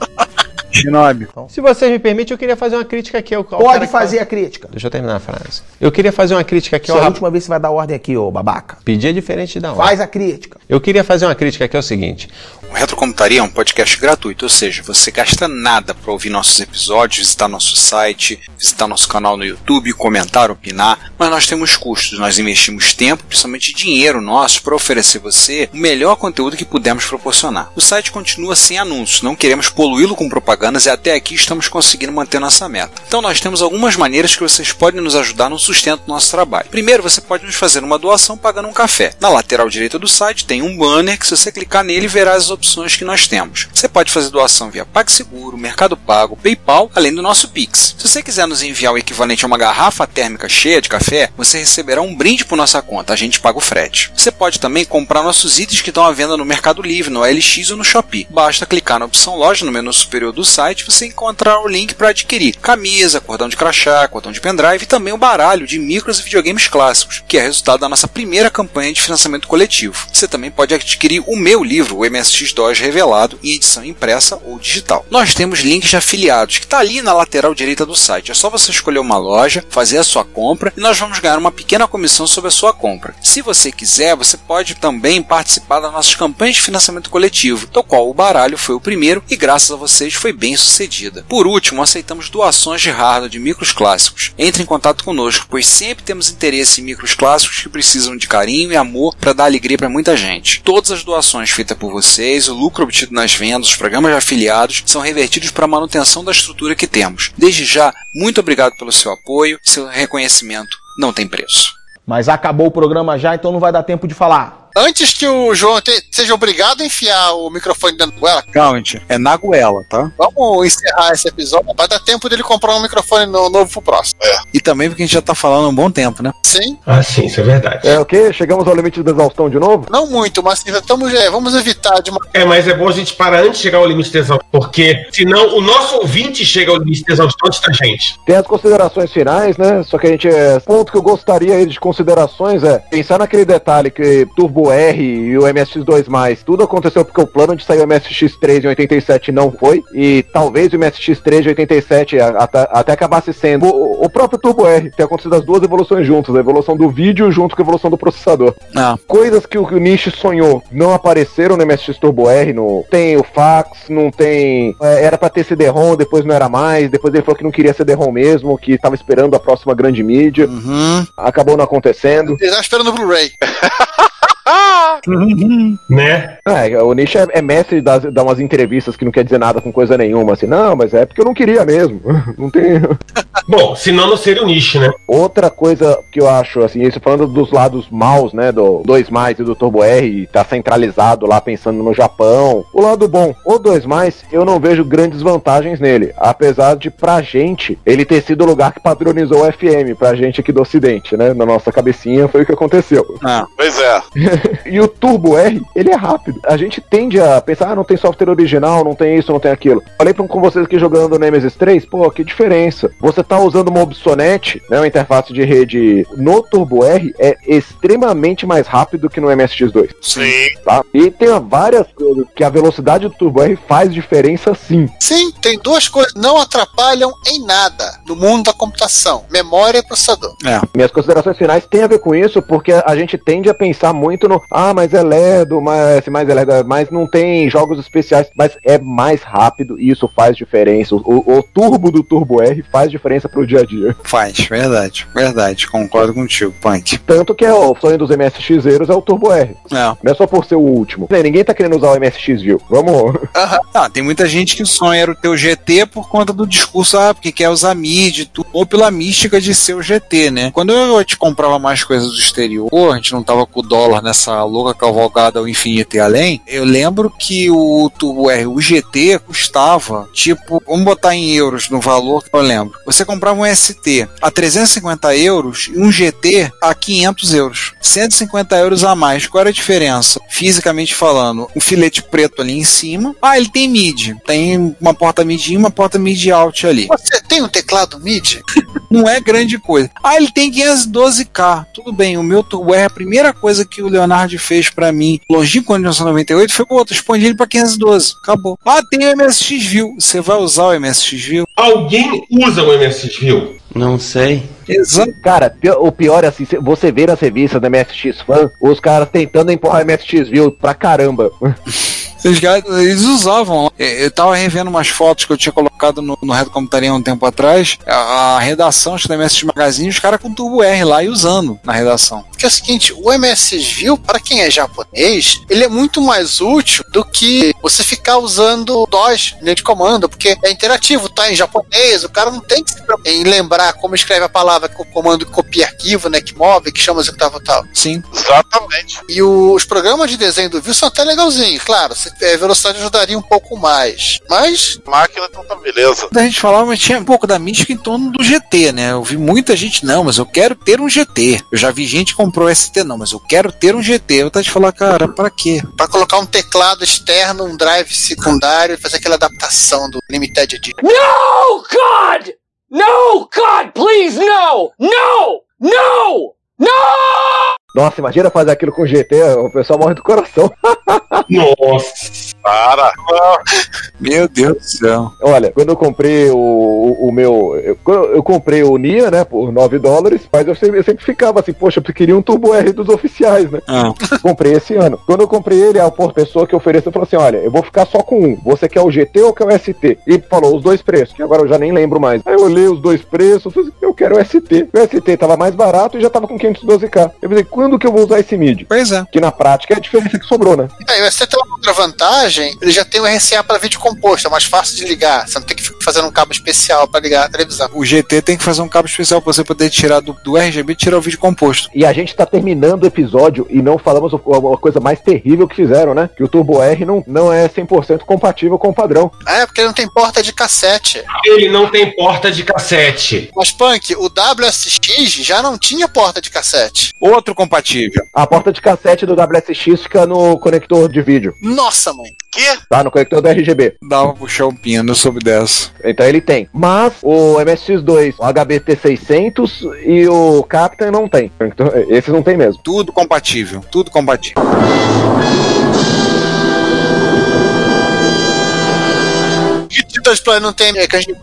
Shinobi. Se vocês me permitem, eu queria fazer uma crítica aqui ao, Pode que fazer a crítica. Deixa eu terminar a frase. Eu queria fazer uma crítica aqui ao é a última vez que você vai dar ordem aqui, ô babaca. Pedir é diferente da hora. Faz a crítica. Eu queria fazer uma crítica aqui é o seguinte. O Retrocomputaria é um podcast gratuito, ou seja, você gasta nada para ouvir nossos episódios, visitar nosso site, visitar nosso canal no YouTube, comentar, opinar, mas nós temos custos, nós investimos tempo, principalmente dinheiro nosso, para oferecer você o melhor conteúdo que pudermos proporcionar. O site continua sem anúncios, não queremos poluí-lo com propagandas e até aqui estamos conseguindo manter nossa meta. Então nós temos algumas maneiras que vocês podem nos ajudar no sustento do nosso trabalho. Primeiro, você pode nos fazer uma doação pagando um café. Na lateral direita do site tem um banner que se você clicar nele verá as opções que nós temos. Você pode fazer doação via PagSeguro, Mercado Pago, PayPal, além do nosso Pix. Se você quiser nos enviar o equivalente a uma garrafa térmica cheia de café, você receberá um brinde por nossa conta, a gente paga o frete. Você pode também comprar nossos itens que estão à venda no Mercado Livre, no LX ou no Shopee. Basta clicar na opção loja no menu superior do site você encontrar o link para adquirir camisa, cordão de crachá, cordão de pendrive e também o baralho de micros e videogames clássicos, que é resultado da nossa primeira campanha de financiamento coletivo. Você também pode adquirir o meu livro, o MSX2 Revelado, em edição impressa ou digital. Nós temos links de afiliados, que está ali na lateral direita do site. É só você escolher uma loja, fazer a sua compra e nós vamos ganhar uma pequena comissão sobre a sua compra. Se você quiser, você pode também participar das nossas campanhas de financiamento coletivo, do qual o baralho foi o primeiro e graças a vocês foi bem sucedida. Por último, aceitamos doações de hardware de micros clássicos. Entre em contato conosco, pois sempre temos interesse em micros clássicos que precisam de carinho e amor para dar alegria para muita gente. Todas as doações feitas por vocês, o lucro obtido nas vendas, os programas de afiliados, são revertidos para a manutenção da estrutura que temos. Desde já, muito obrigado pelo seu apoio, seu reconhecimento não tem preço. Mas acabou o programa já, então não vai dar tempo de falar. Antes que o João te- seja obrigado a enfiar o microfone dentro da goela, Count, é na goela, tá? vamos encerrar esse episódio. Vai dar tempo dele comprar um microfone no- novo pro próximo. E também porque a gente já tá falando há um bom tempo, né? Sim, Ah, sim, isso é verdade. É o quê? Chegamos ao limite da exaustão de novo? não muito, mas assim, estamos, é, vamos evitar de uma. É, mas é bom a gente parar antes de chegar ao limite de exaustão, porque senão o nosso ouvinte chega ao limite de exaustão antes da gente. Tem as considerações finais, né? Só que a gente. É, ponto que eu gostaria aí de considerações é pensar naquele detalhe que Turbo R e o MSX2, tudo aconteceu porque o plano de sair o MSX3 em 87 não foi. E talvez o MSX3 de 87 a- até, até acabasse sendo o, o próprio Turbo R, ter acontecido as duas evoluções juntas, a evolução do vídeo junto com a evolução do processador. Ah, Coisas que o, que o Nish sonhou não apareceram no MSX Turbo R, no, tem o fax, não tem. é, era pra ter CD-ROM, depois não era mais, depois ele falou que não queria CD-ROM mesmo, que tava esperando a próxima grande mídia. uhum. Acabou não acontecendo. Ele tá esperando o Blu-ray. Né? É, o Nish é, mestre de dar, umas entrevistas que não quer dizer nada com coisa nenhuma, assim, não, mas é porque eu não queria mesmo. Não tem. Bom, senão não seria o nicho, né? Outra coisa que eu acho, assim, isso falando dos lados maus, né, do 2 mais e do Turbo R, tá centralizado lá pensando no Japão. O lado bom, o 2 mais, eu não vejo grandes vantagens nele, apesar de pra gente ele ter sido o lugar que padronizou o FM, pra gente aqui do ocidente, né, na nossa cabecinha foi o que aconteceu. Ah, Pois é. E o Turbo R, ele é rápido. A gente tende a pensar, ah, não tem software original, não tem isso, não tem aquilo. Falei pra- com vocês aqui jogando no Nemesis 3, pô, que diferença. Você tá usando uma Obsonet, né, uma interface de rede no Turbo R, é extremamente mais rápido que no MSX2, Sim. tá? E tem várias coisas que a velocidade do Turbo R faz diferença sim. Sim, tem duas coisas que não atrapalham em nada no mundo da computação: memória e processador. Minhas considerações finais têm a ver com isso, porque a gente tende a pensar muito ah, mas é lerdo, mas, mais é lerdo, mas não tem jogos especiais, mas é mais rápido e isso faz diferença. O, o turbo do Turbo R faz diferença pro dia a dia. faz, verdade, verdade, concordo contigo, Punk. Tanto que é o sonho dos MSXeiros é o Turbo R. É. Não é só por ser o último. Ninguém tá querendo usar o MSX, viu? Vamos. Ah, tem muita gente que sonha era o teu GT por conta do discurso, ah, porque quer usar MIDI, tu- ou pela mística de ser o GT, né? Quando eu te comprava mais coisas do exterior, a gente não tava com o dólar nessa louca cavalgada ao infinito e além, eu lembro que o Turbo R, o GT, custava, tipo, vamos botar em euros no valor que eu lembro. Você comprava um ST a 350 euros e um GT a 500 euros. 150 euros a mais. Qual era a diferença? Fisicamente falando, um filete preto ali em cima. Ah, ele tem MIDI. Tem uma porta MIDI e uma porta MIDI out ali. Você tem um teclado MIDI? Não é grande coisa. Ah, ele tem 512K. Tudo bem, o meu Turbo R, a primeira coisa que o Leonardo fez pra mim, longínquo ano de 1998, foi, pô, tu expande ele pra 512. Acabou. Ah, tem o MSX View. Você vai usar o MSX View? Alguém usa o MSX View? Não sei. Exato. Cara, o pior é assim, cê- você vê nas revistas da MSX Fan, os caras tentando empurrar MSX View pra caramba. Os caras, eles usavam. lá. Eu tava revendo umas fotos que eu tinha colocado no, no Reto Computaria há um tempo atrás, a, a redação da MSX Magazine, os caras com Turbo R lá e usando na redação. Porque é o seguinte, o MSX View, para quem é japonês, ele é muito mais útil do que você ficar usando DOS, linha de comando, porque é interativo, tá em japonês, o cara não tem que se preocupar em lembrar como escreve a palavra com o comando que copia arquivo, né, que move, que chama executável tal. Sim. Exatamente. E o- os programas de desenho do View são até legalzinhos, claro, se, a velocidade ajudaria um pouco mais. Mas, Máquina então tá beleza. A gente falava, mas tinha um pouco da mística em torno do GT, né? Eu vi muita gente, não, mas eu quero ter um GT. Eu já vi gente que comprou ST, não, mas eu quero ter um GT. Eu tava de falar, cara, pra quê? para colocar um teclado externo, um drive secundário e fazer aquela adaptação do Limited Edition. No, God! No, God, please, no! No! No! No! Nossa, imagina fazer aquilo com GT, o pessoal morre do coração. Nossa. Para. Meu Deus do céu. Olha, quando eu comprei o, o, o meu. Eu, eu comprei o Nia, né, por 9 dólares, mas eu sempre, eu sempre ficava assim, poxa, eu queria um Turbo R dos oficiais, né? Ah, comprei esse ano. Quando eu comprei ele, a pessoa que ofereceu falou assim: olha, eu vou ficar só com um. Você quer o GT ou quer o ST? E falou os dois preços, que agora eu já nem lembro mais. Aí eu olhei os dois preços, falei assim, eu quero o ST. O ST tava mais barato e já tava com 512k. Eu falei, quando que eu vou usar esse MIDI? pois é. Que na prática é a diferença que sobrou, né? É, e você tem uma outra vantagem, ele já tem o RCA para vídeo composto, é mais fácil de ligar. Você não tem que ficar fazendo um cabo especial para ligar a televisão. O GT tem que fazer um cabo especial pra você poder tirar do, do RGB e tirar o vídeo composto. E a gente tá terminando o episódio e não falamos o- a coisa mais terrível que fizeram, né? Que o Turbo R não, não é 100% compatível com o padrão. É, porque ele não tem porta de cassete. Ele não tem porta de cassete. Mas, Punk, o WSX já não tinha porta de cassete. Outro compatível. A porta de cassete do WSX fica no conector de vídeo, Nossa, mãe. Que? tá? No conector do RGB. Dava pra puxar um pino, eu soube dessa. Então ele tem. Mas o MSX2, o HBT600 e o Captain não tem. Então, esses não tem mesmo. Tudo compatível. Tudo compatível. Não tem é, canjica?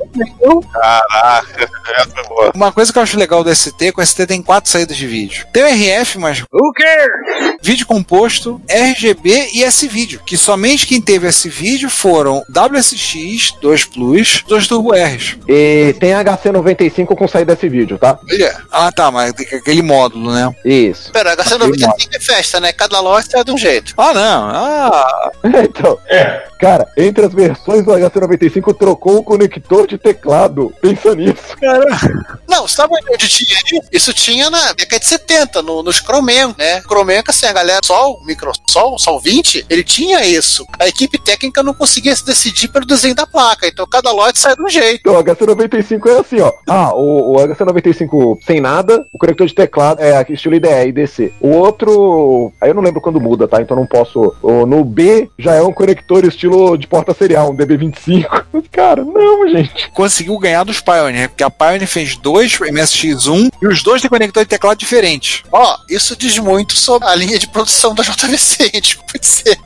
Caraca, essa foi boa. Uma coisa que eu acho legal do ST, com o ST tem quatro saídas de vídeo. Tem o RF, mas who cares? Vídeo composto, RGB e S-Vídeo. Que somente quem teve S-Vídeo foram WSX, 2 Plus, 2 Turbo Rs. E tem HC95 com saída desse vídeo, tá? Olha. Ah, tá, mas tem aquele módulo, né? Isso. Pera, HC95 é festa, né? Cada loja é de um jeito. Ah, não. Ah, então, É. cara, entre as versões do HC95 trocou o conector de teclado. Pensa nisso. Não, sabe onde tinha isso? Isso tinha na década de 70, no, nos Chromen, né? Chromen, que assim, a galera, Sol, Microsol, Sol 20, ele tinha isso. A equipe técnica não conseguia se decidir pelo desenho da placa, então cada lote sai de um jeito. Então, o HC95 é assim, ó. Ah, o, o HC95 sem nada, o conector de teclado é aqui, estilo IDE, IDC. O outro, aí eu não lembro quando muda, tá? Então não posso. o- no B já é um conector estilo de porta serial, um DB25. Mas, cara, não, gente. conseguiu ganhar dos Pioneer, porque a Pioneer fez dois MSX1 e os dois têm conector de teclado diferente. Ó, isso diz muito sobre a linha de produção da JVC, desculpa dizer.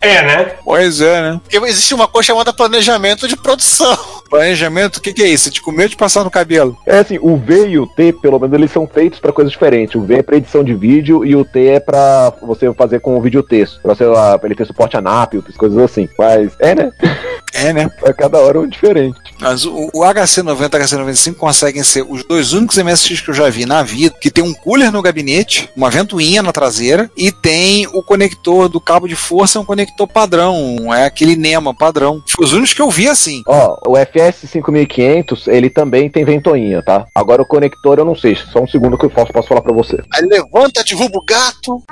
É, né? Pois é, né? Porque existe uma coisa chamada planejamento de produção. Planejamento, o que, que é isso? De comer ou de passar no cabelo? É assim, o V e o T, pelo menos, eles são feitos pra coisas diferentes. O V é pra edição de vídeo e o T é pra você fazer com o vídeo texto. Pra, você, ah, pra ele ter suporte a NAP, outras coisas assim. Mas é, né? É, né? A cada hora é um diferente. Mas o, o HC90 e o HC95 conseguem ser os dois únicos MSX que eu já vi na vida que tem um cooler no gabinete, uma ventoinha na traseira e tem o conector do cabo de força, é um conector padrão, é aquele NEMA padrão. Os únicos que eu vi assim. Ó, o FS 5500, ele também tem ventoinha, tá? Agora o conector eu não sei, só um segundo que eu posso, posso falar pra você. Aí levanta, derruba o gato.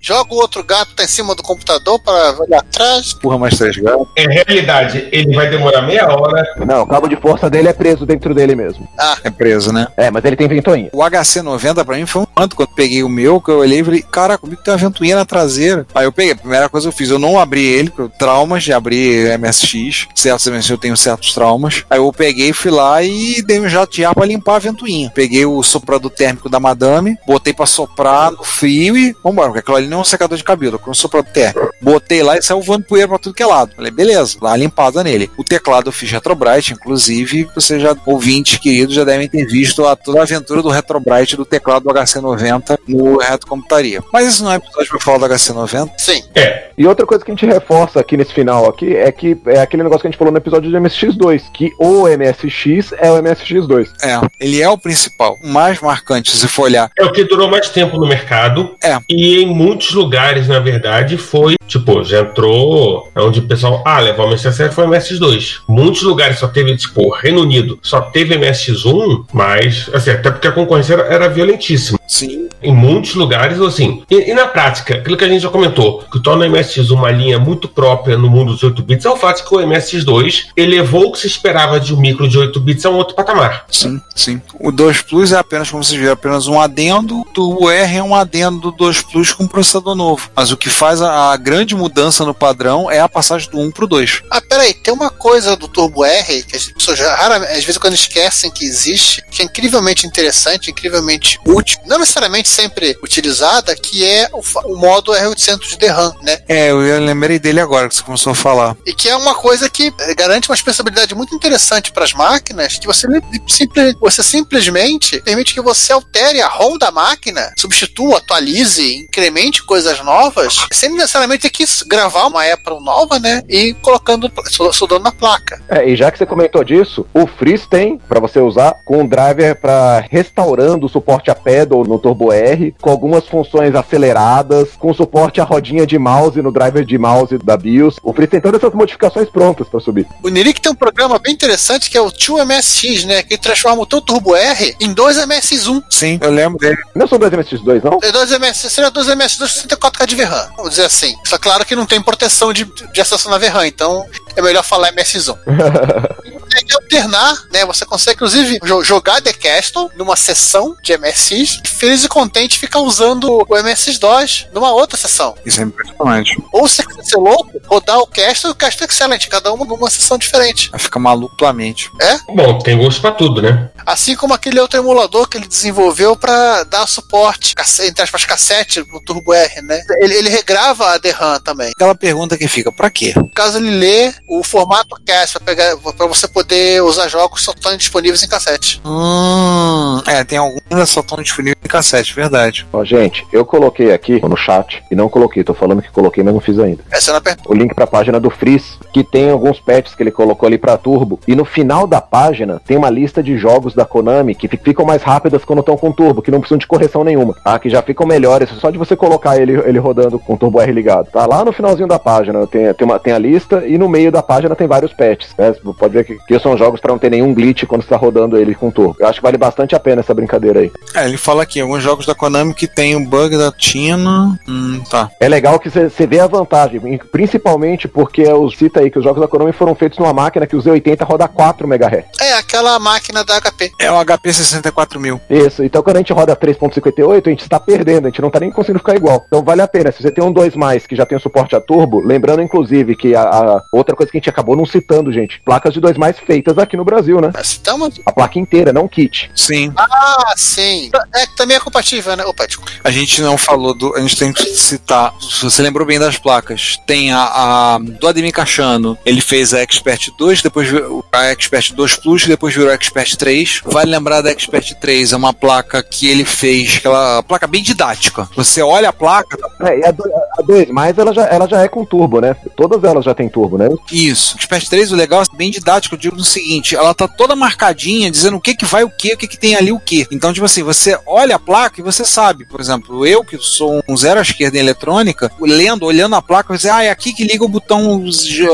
Joga o outro gato tá em cima do computador para olhar atrás. Porra, mais três gatos. Em realidade, ele vai demorar meia hora. Não, o cabo de força dele é preso dentro dele mesmo. É preso, né? É, mas ele tem ventoinha. O HC90 pra mim foi um manto. Quando peguei o meu, que eu olhei e falei, cara, comigo tem uma ventoinha na traseira. Aí eu peguei, a primeira coisa que eu fiz, eu não abri ele, porque eu- traumas de abrir MSX. Certos MSX eu tenho certos traumas. Aí eu peguei, fui lá e dei um jato de ar pra limpar a ventoinha. Peguei o soprador térmico da Madame, botei pra soprar no frio e vambora, porque aquilo ali ele não é um secador de cabelo, com um soprador térmico. Botei lá e saiu voando poeira pra tudo que é lado. Falei, beleza, dá uma limpada nele. O teclado eu fiz Retrobrite, inclusive, vocês já, ouvintes queridos, já devem ter visto a, toda a aventura do Retrobrite do teclado do HC90 no Reto Computaria. Mas isso não é episódio pra falar do HC90. Sim. É. E outra coisa que a gente reforça aqui nesse final aqui é que é aquele negócio que a gente falou no episódio de MSX2, que o MSX é o MSX2. É, ele é o principal. O mais marcante, se for olhar. É o que durou mais tempo no mercado. É. E em muitos lugares, na verdade, foi, tipo, já entrou onde o pessoal, ah, levar o MSX foi o MSX2. Muitos lugares só teve, tipo, Reino Unido, só teve MSX1, mas, assim, até porque a concorrência era, era violentíssima. Sim. Em muitos lugares, assim. E, e na prática, aquilo que a gente já comentou, que torna o MSX uma linha muito própria no mundo dos 8 bits, é o fato que o MSX2 elevou o que se esperava de um micro de 8 bits a um outro patamar. Sim, sim. O 2 Plus é apenas, como vocês viram, apenas um adendo. O R é um adendo do 2 Plus com processador novo. Mas o que faz a, a grande mudança no padrão é a passagem do 1 pro 2. Ah, peraí, tem uma coisa do Turbo R que as pessoas raramente, às vezes quando esquecem que existe, que é incrivelmente interessante, incrivelmente útil, não necessariamente sempre utilizada, que é o, o modo R800 de RAM, né? É, eu lembrei dele agora que você começou a falar. E que é uma coisa que eh, garante uma expressibilidade muito interessante para as máquinas, que você, simple- você simplesmente permite que você altere a ROM da máquina, substitua, atualize, incremente coisas novas, sem necessariamente ter que gravar uma Apple nova, né? E colocando, sol- soldando na placa. É, e já que você comentou disso, o Freeze tem pra você usar com um driver pra restaurando o suporte a pedal no Turbo R, com algumas funções aceleradas, com suporte a rodinha de mouse no driver de mouse da BIOS. O Freeze tem todas essas modificações prontas pra subir. O Nirik tem um programa bem interessante que é o 2MSX, né? Que transforma o teu Turbo R em 2MSX1. Sim, eu lembro dele. Não são dois MSX2, não? É 2MS, seria 2MS2 64K de VRAM, vamos dizer assim. Só claro que não tem proteção de, de acesso na VRAM, então é melhor falar MS1. consegue alternar, né? Você consegue, inclusive, jo- jogar The Castle numa sessão de MSX, e feliz e contente ficar usando o MSX2 numa outra sessão. Isso é impressionante. Ou se você ser louco, rodar o Castle e o Castle Excellent, cada uma numa sessão diferente. Vai ficar maluco tua mente. É? Bom, tem gosto pra tudo, né? Assim como aquele outro emulador que ele desenvolveu para dar suporte, entre aspas, cassete no Turbo R, né? Ele, ele regrava a DRAM também. Aquela pergunta que fica, pra quê? Caso, ele lê o formato CAS para pegar para você poder usar jogos só estão disponíveis em cassete. Hum, é, tem alguns que só estão disponíveis em cassete, verdade. Ó, gente, eu coloquei aqui no chat, e não coloquei, tô falando que coloquei, mas não fiz ainda. Essa é na pergunta. O link pra página do Freeze, que tem alguns patches que ele colocou ali pra Turbo. E no final da página tem uma lista de jogos da Konami que fi- ficam mais rápidas quando estão com Turbo, que não precisam de correção nenhuma, tá? Que já ficam melhores, só de você colocar ele, ele rodando com o Turbo R ligado. Tá lá no finalzinho da página, tem, tem, uma, tem a lista e no meio da página tem vários patches, né? Você pode ver que, que são jogos pra não ter nenhum glitch quando você tá rodando ele com Turbo. Eu acho que vale bastante a pena essa brincadeira aí. É, ele fala aqui, alguns jogos da Konami que tem o bug da Tina. Hum, tá. É legal que você vê a vantagem, principalmente porque os cita aí que os jogos da Konami foram feitos numa máquina que o Z80 roda 4 MHz. É aquela máquina da HP. É o HP 64000. Isso, então quando a gente roda 3.58, a gente está perdendo, a gente não tá nem conseguindo ficar igual. Então vale a pena, se você tem um 2 mais que já tem o suporte a turbo, lembrando inclusive que a, a outra coisa que a gente acabou não citando, gente, placas de 2 mais feitas aqui no Brasil, né? Mas estamos. A placa inteira, não kit. Sim. Ah, sim. É que também é compatível, né? Opa, desculpa. A gente não falou do. A gente tem que citar. Se você lembrou bem das placas, tem a, a do Ademir Cachano. Ele fez a Expert 2, depois virou a Expert 2 Plus, depois virou a Expert 3. Vale lembrar da Expert 3, é uma placa que ele fez, aquela placa bem didática. Você olha a placa, É, e a 2 mais ela já, ela já é com turbo, né? Todas elas já tem turbo, né? Isso. Expert 3, o legal é bem didático, eu digo no seguinte, ela tá toda marcadinha, dizendo o que que vai o que, o que que tem ali o que. Então, tipo assim, você olha a placa e você sabe, por exemplo, eu que sou um zero à esquerda em eletrônica, lendo, olhando a placa, você ah, é aqui que liga o botão,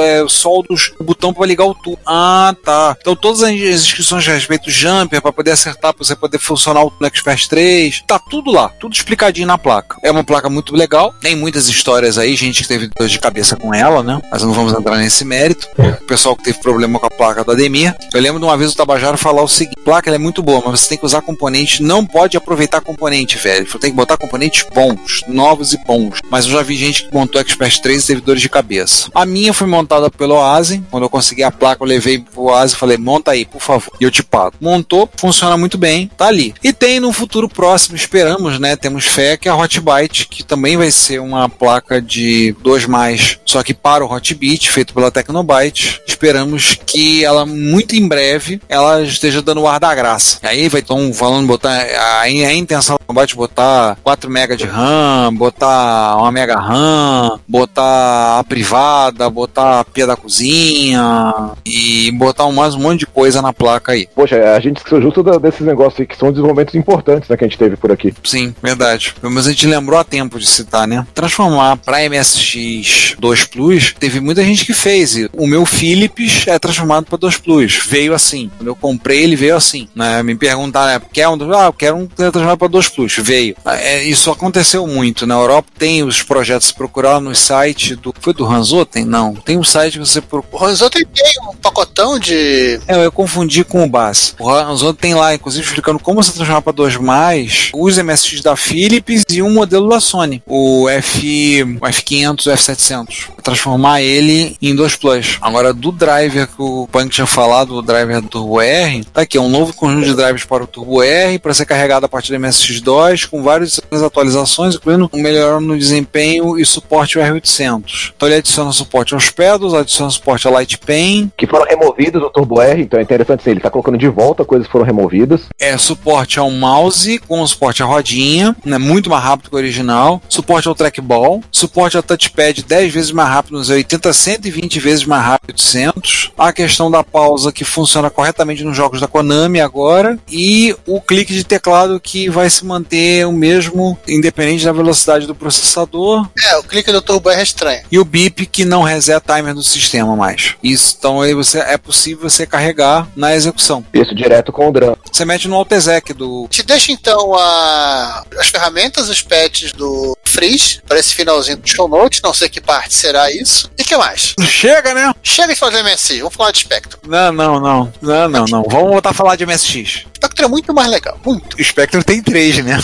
é, soldos, o botão para ligar o tubo. Ah, tá. Então, todas as inscrições a respeito do jumper, para poder acertar, para você poder funcionar o Expert 3, tá tudo lá, tudo explicadinho na placa. É uma placa muito legal, tem muitas histórias aí, gente que teve dor de cabeça com ela, né? Mas não vamos entrar nesse mérito. O pessoal que teve problema com a placa do Ademir. Eu lembro de uma vez o Tabajaro falar o seguinte: a placa é muito boa, mas você tem que usar componente, não pode aproveitar componente, velho. Você tem que botar componentes bons, novos e bons. Mas eu já vi gente que montou Expert 3 e teve dores de cabeça. A minha foi montada pelo Oase. Quando eu consegui a placa, eu levei pro Oase e falei: monta aí, por favor, e eu te pago. Montou, funciona muito bem, tá ali. E tem no futuro próximo, esperamos, né? Temos fé que a Hotbyte, que também vai ser uma placa de 2 mais, só que para o Hotbit, feito pela Tecnobyte. Esperamos que ela muito em breve ela esteja dando o ar da graça. Aí vai estão falando botar a, a intenção da Tecnobyte botar 4 MB de RAM, botar 1 MB RAM, botar a privada, botar a pia da cozinha e botar mais um monte de coisa na placa aí. Poxa, a gente esqueceu justo desses negócios aí que são desenvolvimentos importantes né, que a gente teve por aqui. Sim, verdade. Mas a gente lembrou a tempo de citar, né? Transformar para MSX 2 Plus, teve muita gente que fez. E O meu Philips é transformado para 2 Plus. Veio assim. Quando eu comprei, ele veio assim. Né? Me perguntaram, né, quer um? Ah, eu quero um transformado para 2 Plus. Veio. É, isso aconteceu muito. Na Europa tem os projetos, se procurar no site do. Foi do Ranzoten? Não. Tem um site que você procura. O Ranzoten tem um pacotão de. É, eu confundi com o Bass. O Ranzotto tem lá, inclusive, explicando como você transformar para 2 mais, os MSX da Philips e um modelo da Sony, o F, o F500, o F700. Transformar ele em 2 Plus. Agora, do driver que o Punk tinha falado, o driver do Turbo R, tá aqui, é um novo conjunto de drivers para o Turbo R, para ser carregado a partir do MSX2, com várias atualizações, incluindo um melhor no desempenho e suporte ao R800. Então ele adiciona suporte aos pedals, adiciona suporte a Light Pen, Que foram removidos do Turbo R, então é interessante assim, ele tá colocando de volta coisas que foram removidas. é suporte ao mouse com suporte à rodinha, né, muito mais rápido que o original, suporte ao trackball, suporte ao touchpad 10 vezes mais rápido nos 80, 120 vezes mais rápido 800, a questão da pausa que funciona corretamente nos jogos da Konami agora e o clique de teclado que vai se manter o mesmo independente da velocidade do processador É, o clique do Turbo R é estranho. e o bip que não reseta timer do sistema mais. Isso, então aí você é possível você carregar na execução. Isso direto com o DRAM. Você mete no Altezec do Te deixa então a- as ferramentas, os patches do Freeze para esse finalzinho do show notes. Não sei que parte será isso. E que mais? Chega, né? Chega de falar de MSI, vamos falar de Spectrum. Não, não, não. Não, não, não. Vamos voltar a falar de MSX. Spectrum é muito mais legal. Muito. O Spectrum tem três, né?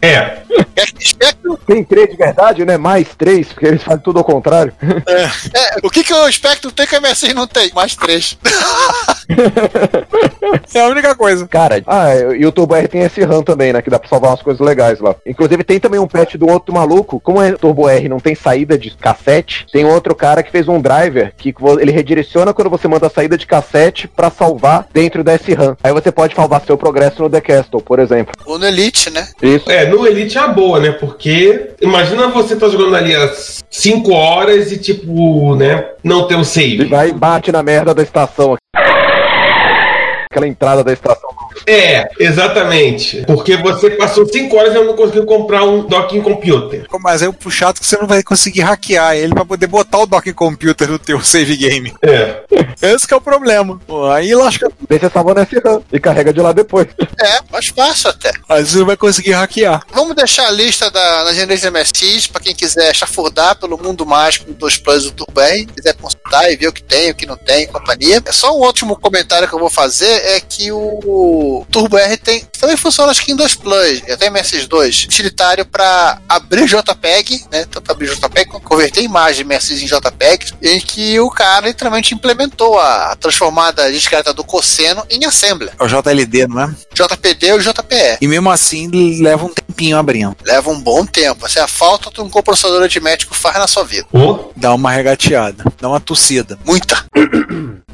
É. Spectrum, Tem três de verdade, né? Mais três, porque eles fazem tudo ao contrário. é, o que, que o Spectrum tem que o MSI não tem? Mais três. É a única coisa. Cara, ah, e o Turbo R tem esse RAM também, né? Que dá pra salvar umas coisas legais lá. Inclusive tem também um patch do outro maluco. Como é Turbo R não tem saída de cassete, tem outro cara que fez um driver que ele redireciona quando você manda a saída de cassete pra salvar dentro da SRAM. Aí você pode salvar seu progresso no The Castle, por exemplo. Ou no Elite, né? Isso. É, no Elite é a boa, né? Porque imagina você tá jogando ali às 5 horas e, tipo, né, não ter o E save. vai e bate na merda da estação. Aquela entrada da estação. É, exatamente. Porque você passou 5 horas e eu não conseguiu comprar um docking computer. Mas aí o puxado que você não vai conseguir hackear ele pra poder botar o docking computer no teu save game. É. Esse que é o problema. Pô, aí lasca. Você salva na SRAM e carrega de lá depois. É, mais fácil até. Aí você não vai conseguir hackear. Vamos deixar a lista da, da Generation MSX para quem quiser chafurdar pelo mundo mágico do 2 Plus do Turbo R, quiser consultar e ver o que tem, o que não tem, companhia. É só um último comentário que eu vou fazer é que o Turbo R tem também funciona acho que em 2 Plus, até MSX2, utilitário para abrir JPEG, né? Tanto abrir JPEG quanto converter imagem MSX em JPEG, em que o cara literalmente implementou a transformada discreta do cosseno em assembler. É o JLD, não é? JPD ou JPE. E mesmo assim leva um tempinho abrindo. Leva um bom tempo. Essa é a falta que um coprocessador aritmético faz na sua vida. Ô, Dá uma regateada, dá uma tossida. Muita.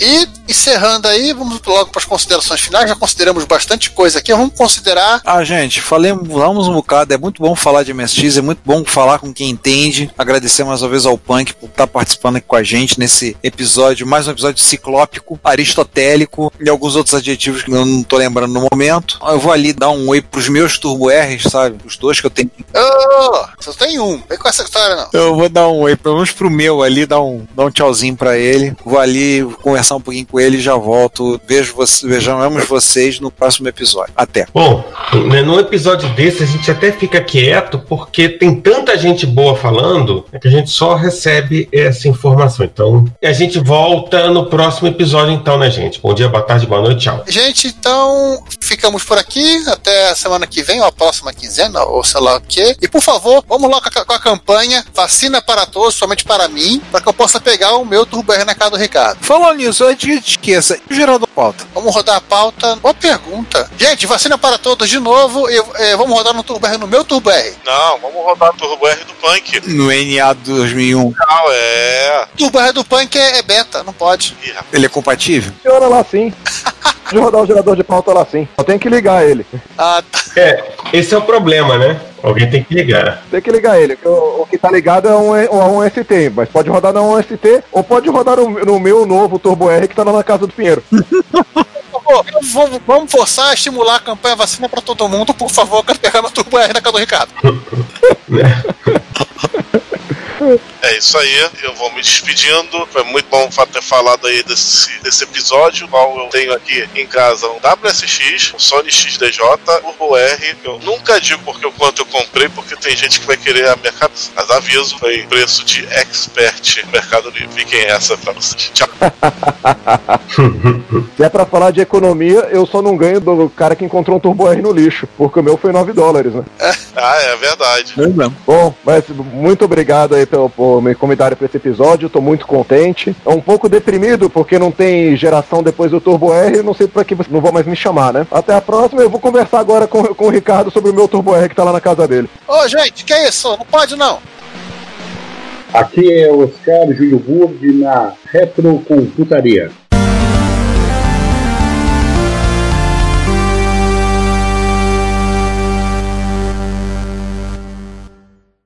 E encerrando aí, vamos logo para as considerações finais. Já consideramos bastante coisa aqui. Vamos considerar. Ah, gente, falei, falamos um bocado. É muito bom falar de MSX, é muito bom falar com quem entende. Agradecer mais uma vez ao Punk por estar participando aqui com a gente nesse episódio, mais um episódio ciclópico, aristotélico e alguns outros adjetivos que eu não tô lembrando no momento. Eu vou ali dar um oi pros meus Turbo R's, sabe? Os dois que eu tenho. Oh, só tem um. Vem com essa história, não. Eu vou dar um oi, pelo menos pro meu ali, dar um, dar um tchauzinho pra ele. Vou ali conversar um pouquinho com ele e já volto. Vejo você, vejamos vocês no próximo episódio. Até. Bom, né, num episódio desse a gente até fica quieto porque tem tanta gente boa falando que a gente só recebe essa informação. Então, a gente volta no próximo episódio, então, né, gente? Bom dia, boa tarde, boa noite, tchau. Gente, então ficamos por aqui. Até a semana que vem, ou a próxima quinzena, ou sei lá o quê. E por favor, vamos lá com a, com a campanha Vacina para todos, somente para mim, para que eu possa pegar o meu Turbo R na casa do Ricardo. Falando nisso, antes que esqueça, o pauta? Vamos rodar a pauta. Boa pergunta. Gente, vacina para todos de novo. E, é, vamos rodar no Turbo R, no meu Turbo R. Não, vamos rodar o Turbo R do Punk. No NA 2001. Não, é. Turbo R do Punk é, é beta, não pode. Rapaz. Ele é compatível? Funciona lá sim. Pode rodar o gerador de pauta lá sim. Só tem que ligar ele. Ah, tá. É, esse é o problema, né? Alguém tem que ligar. Tem que ligar ele. O, o que tá ligado é um, é um ST, mas pode rodar na 1ST ou pode rodar no, no meu novo Turbo R que tá lá na casa do Pinheiro. Por favor, vamos, vamos forçar a estimular a campanha vacina para todo mundo. Por favor, eu quero pegar meu Turbo R na casa do Ricardo. É isso aí, eu vou me despedindo. Foi muito bom ter falado aí desse, desse episódio, qual eu tenho aqui em casa um WSX, um Sony XDJ, Turbo R. Eu nunca digo porque o quanto eu comprei, porque tem gente que vai querer a minha cabeça. Mas aviso, foi preço de expert no Mercado Livre. Fiquem essa pra vocês. Tchau. Se é pra falar de economia, eu só não ganho do cara que encontrou um Turbo R no lixo, porque o meu foi 9 dólares, né? Ah, é verdade. Bom, mas muito obrigado aí pelo, por me comentário pra esse episódio, tô muito contente. É um pouco deprimido, porque não tem geração depois do Turbo R, não sei pra que você não vão mais me chamar, né? Até a próxima, eu vou conversar agora com, com o Ricardo sobre o meu Turbo R que tá lá na casa dele. Ô, gente, que é isso? Não pode não. Aqui é Oscar Júlio Burg na Retrocomputaria.